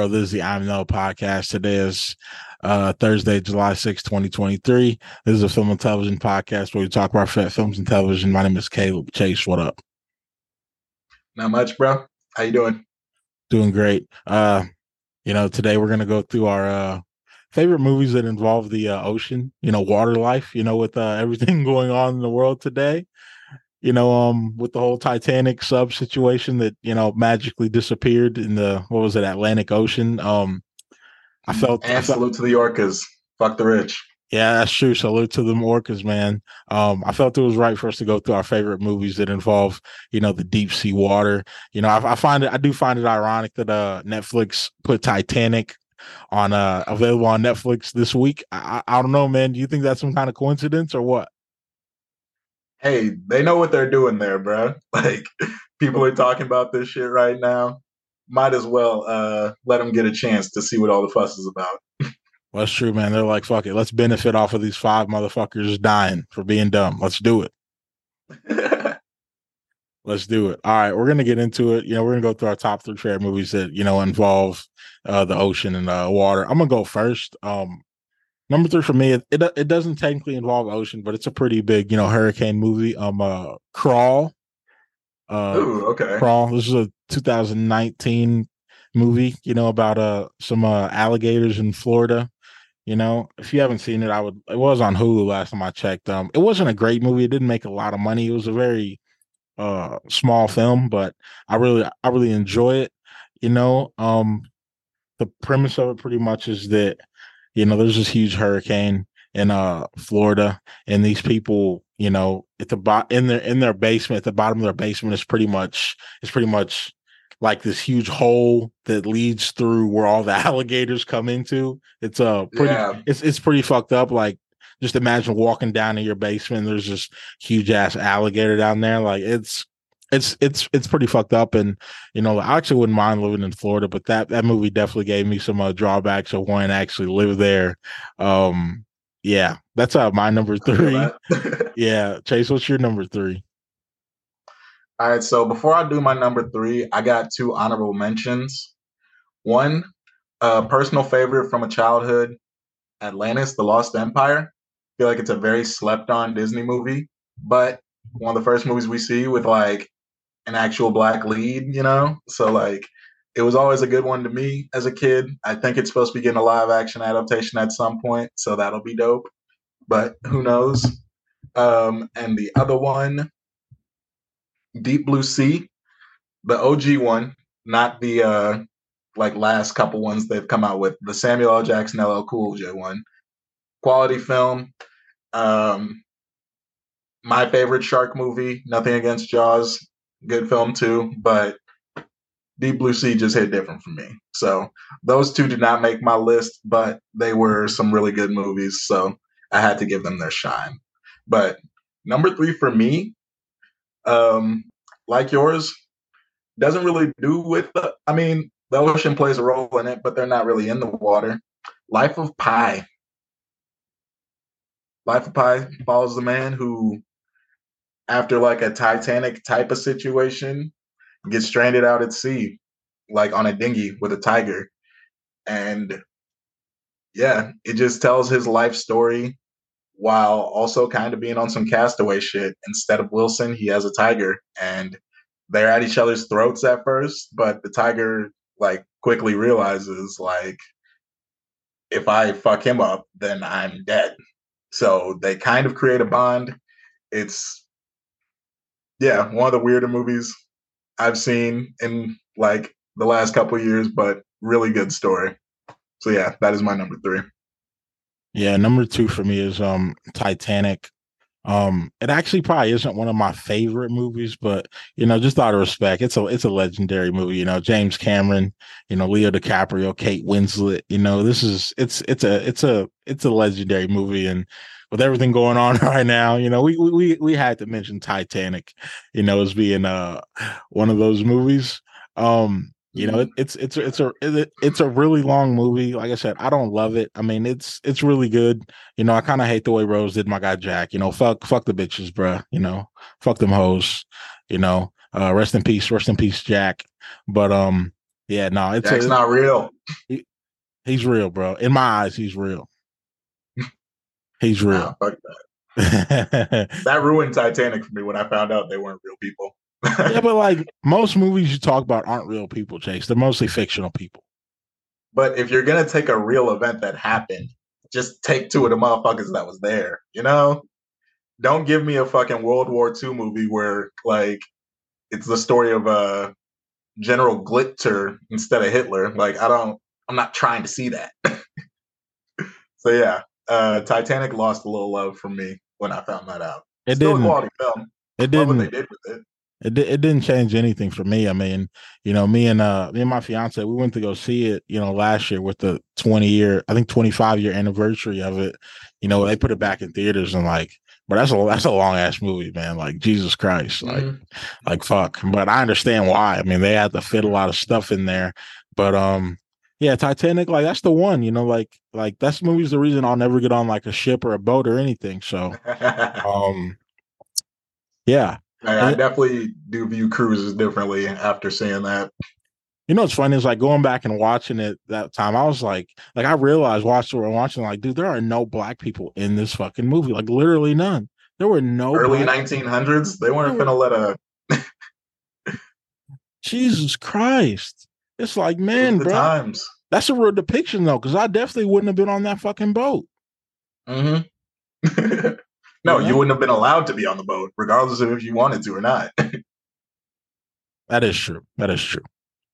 bro? This is the I'm No podcast. Today is uh, Thursday, July 6, 2023. This is a film and television podcast where we talk about films and television. My name is Caleb Chase. What up? Not much, bro. How you doing? Doing great. Uh, you know, today we're gonna go through our uh favorite movies that involve the uh, ocean, you know, water life, you know, with uh, everything going on in the world today you know, um, with the whole Titanic sub situation that you know magically disappeared in the what was it Atlantic Ocean. Um, I felt and I felt, salute to the orcas. Fuck the rich. Yeah, that's true. Salute to the orcas, man. Um, I felt it was right for us to go through our favorite movies that involve, you know, the deep sea water. You know, I, I find it, I do find it ironic that uh Netflix put Titanic on uh available on Netflix this week. I, I don't know, man. Do you think that's some kind of coincidence or what? Hey, they know what they're doing there, bro. Like people are talking about this shit right now. Might as well uh, let them get a chance to see what all the fuss is about. well, that's true, man. They're like, fuck it, let's benefit off of these five motherfuckers dying for being dumb. Let's do it. let's do it. All right, we're gonna get into it. You know, we're gonna go through our top three favorite movies that you know involve uh, the ocean and uh, water. I'm gonna go first. Um, Number three for me, it, it, it doesn't technically involve ocean, but it's a pretty big, you know, hurricane movie. Um, uh, Crawl. Uh, Ooh, okay. Crawl. This is a 2019 movie. You know about uh some uh alligators in Florida. You know, if you haven't seen it, I would. It was on Hulu last time I checked. Um, it wasn't a great movie. It didn't make a lot of money. It was a very uh small film, but I really, I really enjoy it. You know, um, the premise of it pretty much is that you know, there's this huge hurricane in uh Florida, and these people, you know, at the bot in their in their basement, at the bottom of their basement is pretty much is pretty much like this huge hole that leads through where all the alligators come into. It's uh pretty yeah. it's it's pretty fucked up. Like just imagine walking down in your basement, there's this huge ass alligator down there. Like it's it's it's it's pretty fucked up and you know i actually wouldn't mind living in florida but that that movie definitely gave me some uh, drawbacks of wanting to actually live there. Um yeah that's uh my number three. yeah chase what's your number three? All right so before i do my number three i got two honorable mentions. One uh personal favorite from a childhood atlantis the lost empire. I feel like it's a very slept on disney movie but one of the first movies we see with like an actual black lead, you know? So like it was always a good one to me as a kid. I think it's supposed to be getting a live action adaptation at some point, so that'll be dope. But who knows? Um, and the other one, Deep Blue Sea, the OG one, not the uh like last couple ones they've come out with, the Samuel L. Jackson LL Cool J one. Quality film. Um my favorite shark movie, nothing against Jaws good film too, but Deep Blue Sea just hit different for me. So those two did not make my list, but they were some really good movies. So I had to give them their shine. But number three for me, um, like yours, doesn't really do with the. I mean, the ocean plays a role in it, but they're not really in the water. Life of Pi. Life of Pi follows the man who after like a Titanic type of situation, gets stranded out at sea, like on a dinghy with a tiger. And yeah, it just tells his life story while also kind of being on some castaway shit. Instead of Wilson, he has a tiger and they're at each other's throats at first, but the tiger like quickly realizes like if I fuck him up, then I'm dead. So they kind of create a bond. It's yeah, one of the weirder movies I've seen in like the last couple years, but really good story. So yeah, that is my number three. Yeah, number two for me is um Titanic. Um, it actually probably isn't one of my favorite movies, but you know, just out of respect, it's a it's a legendary movie. You know, James Cameron, you know, Leo DiCaprio, Kate Winslet. You know, this is it's it's a it's a it's a legendary movie, and with everything going on right now, you know, we we we had to mention Titanic, you know, as being uh one of those movies. Um, you know, it, mm-hmm. it's it's it's a it's a really long movie. Like I said, I don't love it. I mean, it's it's really good. You know, I kind of hate the way Rose did my guy Jack. You know, fuck fuck the bitches, bruh. You know, fuck them hoes. You know, uh, rest in peace, rest in peace, Jack. But um, Yeah, no, it's Jack's a, not real. He, he's real, bro. In my eyes, he's real. He's real. Nah, fuck that. that ruined Titanic for me when I found out they weren't real people. yeah, but like most movies you talk about aren't real people, Chase. They're mostly fictional people. But if you're gonna take a real event that happened, just take two of the motherfuckers that was there. You know, don't give me a fucking World War II movie where like it's the story of uh General Glitzer instead of Hitler. Like I don't, I'm not trying to see that. so yeah, uh Titanic lost a little love from me when I found that out. It Still didn't. quality film. It didn't. they did with it. It, di- it didn't change anything for me. I mean, you know, me and uh me and my fiance, we went to go see it, you know, last year with the 20 year, I think 25 year anniversary of it. You know, they put it back in theaters and like, but that's a that's a long ass movie, man. Like Jesus Christ. Like Mhm. like fuck. But I understand why. I mean, they had to fit a lot of stuff in there. But um yeah, Titanic, like that's the one, you know, like like that's movie's the reason I'll never get on like a ship or a boat or anything. So um yeah. I, I definitely do view cruises differently after seeing that. You know what's funny is like going back and watching it that time. I was like, like I realized watching and watching, like, dude, there are no black people in this fucking movie. Like literally none. There were no Early black- 1900s, they weren't gonna let a Jesus Christ. It's like, man, the bro, times. that's a real depiction though, because I definitely wouldn't have been on that fucking boat. hmm no, Yeah. you wouldn't have been allowed to be on the boat, regardless of if you wanted to or not. That is true. That is true.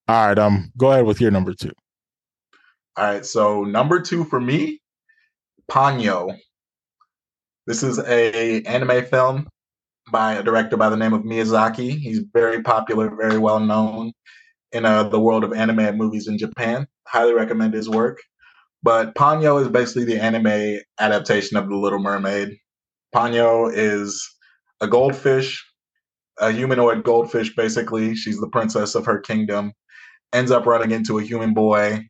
All right, um, go ahead with your number two. All right, so number two for me, Ponyo. This is a anime film by a director by the name of Miyazaki. He's very popular, very well known in uh, the world of anime movies in Japan. Highly recommend his work. But Ponyo is basically the anime adaptation of The Little Mermaid. Ponyo is a goldfish, a humanoid goldfish, basically. She's the princess of her kingdom, ends up running into a human boy,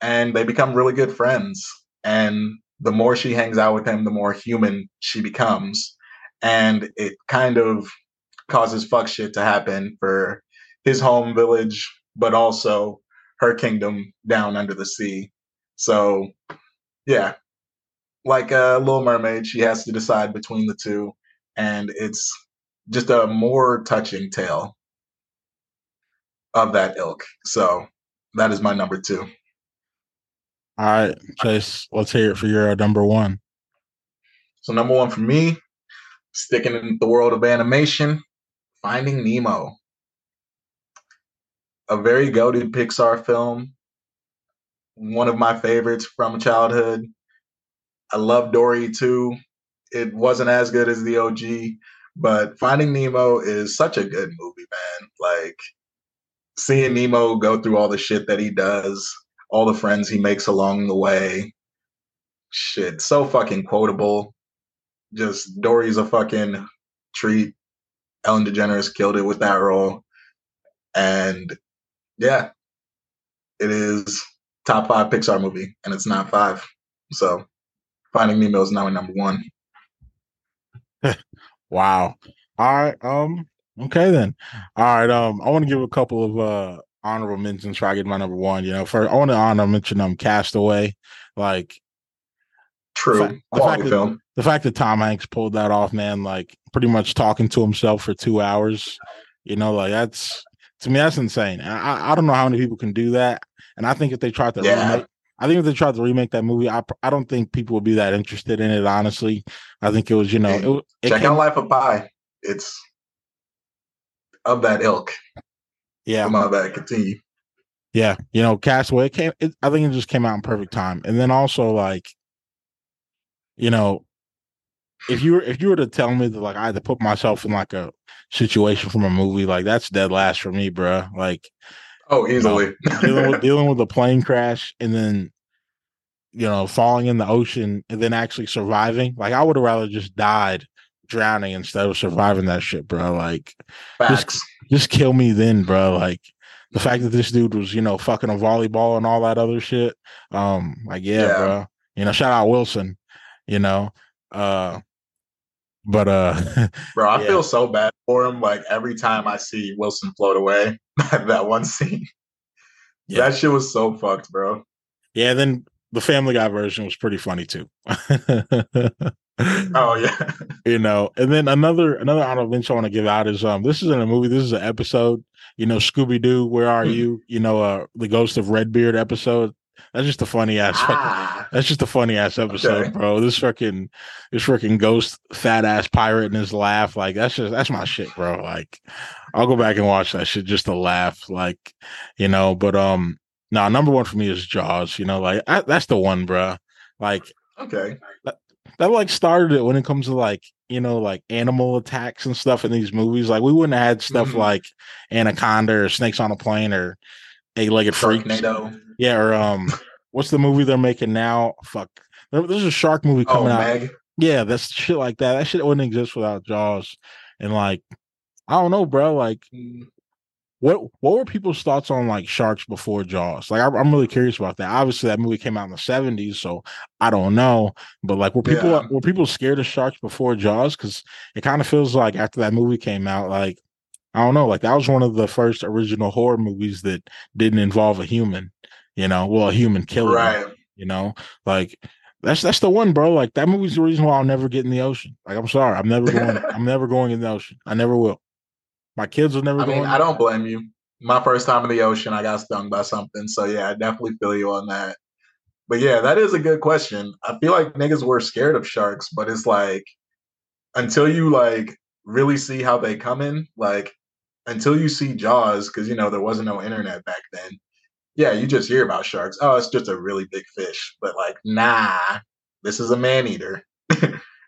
and they become really good friends. And the more she hangs out with him, the more human she becomes. And it kind of causes fuck shit to happen for his home village, but also her kingdom down under the sea. So, yeah, like a Little Mermaid, she has to decide between the two, and it's just a more touching tale of that ilk. So, that is my number two. All right, Chase, let's hear it for your uh, number one. So, number one for me, sticking in the world of animation, Finding Nemo. A very goaded Pixar film. One of my favorites from childhood. I love Dory too. It wasn't as good as the OG, but Finding Nemo is such a good movie, man. Like seeing Nemo go through all the shit that he does, all the friends he makes along the way. Shit, so fucking quotable. Just Dory's a fucking treat. Ellen DeGeneres killed it with that role. And yeah, it is top five Pixar movie, and it's not five. So Finding Nemo is now my number one. Wow. All right. Um. Okay then. All right. Um. I want to give a couple of uh honorable mentions. Try to get my number one. You know, first I want to honor mention um Castaway. Like True. fact- the fact that- film. the fact that Tom Hanks pulled that off, man. Like pretty much talking to himself for two hours. You know, like that's to me that's insane. And I I don't know how many people can do that. And I think if they tried to Yeah. remake, I think if they tried to remake that movie, I I don't think people would be that interested in it. Honestly, I think it was you know Hey, it, it Check came- out Life of Pi. It's of that ilk. yeah My bad. Continue. Yeah, you know, Castaway it came. It, I think it just came out in perfect time, and then also like, you know, if you were if you were to tell me that like I had to put myself in like a situation from a movie, like that's dead last for me, bro. Like Oh, easily. dealing with dealing with a plane crash and then you know falling in the ocean and then actually surviving. Like I would have rather just died drowning instead of surviving that shit, bro. Like Facts. just kill me then, bro. Like the fact that this dude was, you know, fucking a volleyball and all that other shit. Um, like yeah, Yeah. bro. You know, shout out Wilson. You know, uh, but uh, Bro, I Yeah. feel so bad for him. Like every time I see Wilson float away, that one scene. Yeah. That shit was so fucked, bro. Yeah, then the Family Guy version was pretty funny too. oh yeah. You know, and then another another honorable mention I want to give out is um this isn't a movie, this is an episode. You know, Scooby Doo, where are hmm. you? You know, uh the Ghost of Redbeard episode. That's just a funny ass. Ah, that's just a funny ass episode, okay. bro. This fucking this freaking ghost fat ass pirate and his laugh, like that's just that's my shit, bro. Like, I'll go back and watch that shit just to laugh, like, you know. But um, now number one for me is Jaws. You know, like I, that's the one, bro. Like, okay, that, that like started it when it comes to like you know like animal attacks and stuff in these movies. Like we wouldn't have had stuff mm-hmm. like Anaconda or Snakes on a Plane or Eight Legged Freaks. Yeah, or um, what's the movie they're making now? Fuck, there's a shark movie oh, coming oh, out. Yeah, that's shit like that. That shit wouldn't exist without Jaws. And like, I don't know, bro. Like, mm. what what were people's thoughts on like sharks before Jaws? Like, I, am really curious about that. Obviously, that movie came out in the 70s, so I don't know. But like, were people yeah. were people scared of sharks before Jaws? Because it kind of feels like after that movie came out, like I don't know, like that was one of the first original horror movies that didn't involve a human, you know, well, a human killer, right. you know, like that's that's the one, bro. Like that movie's the reason why I'll never get in the ocean. Like I'm sorry, I'm never going. I'm never going in the ocean. I never will. My kids will never. I mean, I don't blame you. My first time in the ocean, I got stung by something. So yeah, I definitely feel you on that. But yeah, that is a good question. I feel like niggas were scared of sharks, but it's like until you like really see how they come in, like until you see Jaws, because you know there wasn't no internet back then. Yeah, you just hear about sharks. Oh, it's just a really big fish. But like, nah, this is a man eater.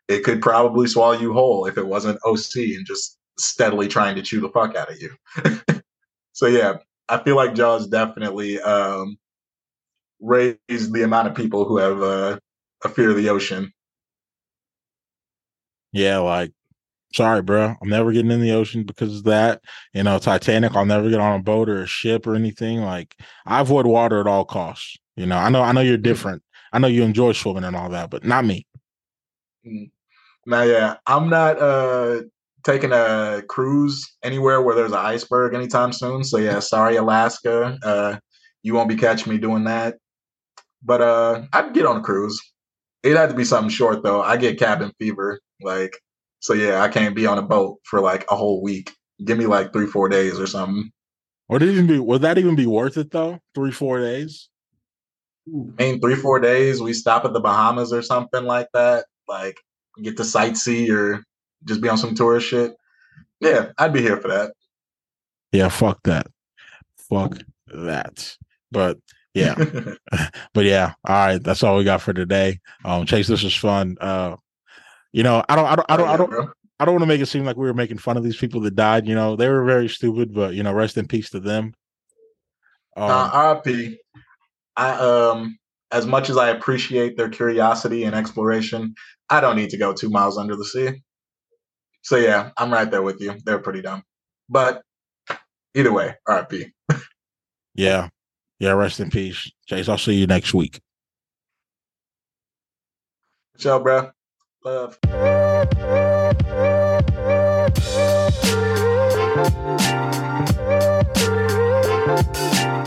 it could probably swallow you whole if it wasn't OC and just steadily trying to chew the fuck out of you. so yeah, I feel like Jaws definitely um, raised the amount of people who have uh, a fear of the ocean. Yeah, like sorry, bro. I'm never getting in the ocean because of that. You know, Titanic, I'll never get on a boat or a ship or anything. Like I avoid water at all costs. You know, I know I know you're mm. different. I know you enjoy swimming and all that, but not me. Mm. Now, yeah, I'm not uh taking a cruise anywhere where there's an iceberg anytime soon. So yeah, sorry, Alaska. Uh you won't be catching me doing that. But uh I'd get on a cruise. It'd have to be something short though. I get cabin fever. Like so yeah, I can't be on a boat for like a whole week. Give me like three, four days or something. Would it even be would that even be worth it though? Three, four days? I mean, three, four days, we stop at the Bahamas or something like that. Like get to sightsee or just be on some tourist shit. Yeah, I'd be here for that. Yeah, fuck that. Fuck that. But yeah. but yeah, all right. That's all we got for today. Um, Chase, this was fun. Uh you know, I don't, I don't, I don't, I don't, I don't want to make it seem like we were making fun of these people that died. You know, they were very stupid, but you know, rest in peace to them. Um, uh, RP. I um, as much as I appreciate their curiosity and exploration, I don't need to go two miles under the sea. So yeah, I'm right there with you. They're pretty dumb, but either way, RP. yeah, yeah. Rest in peace, Chase. I'll see you next week. Ciao, bro. Love.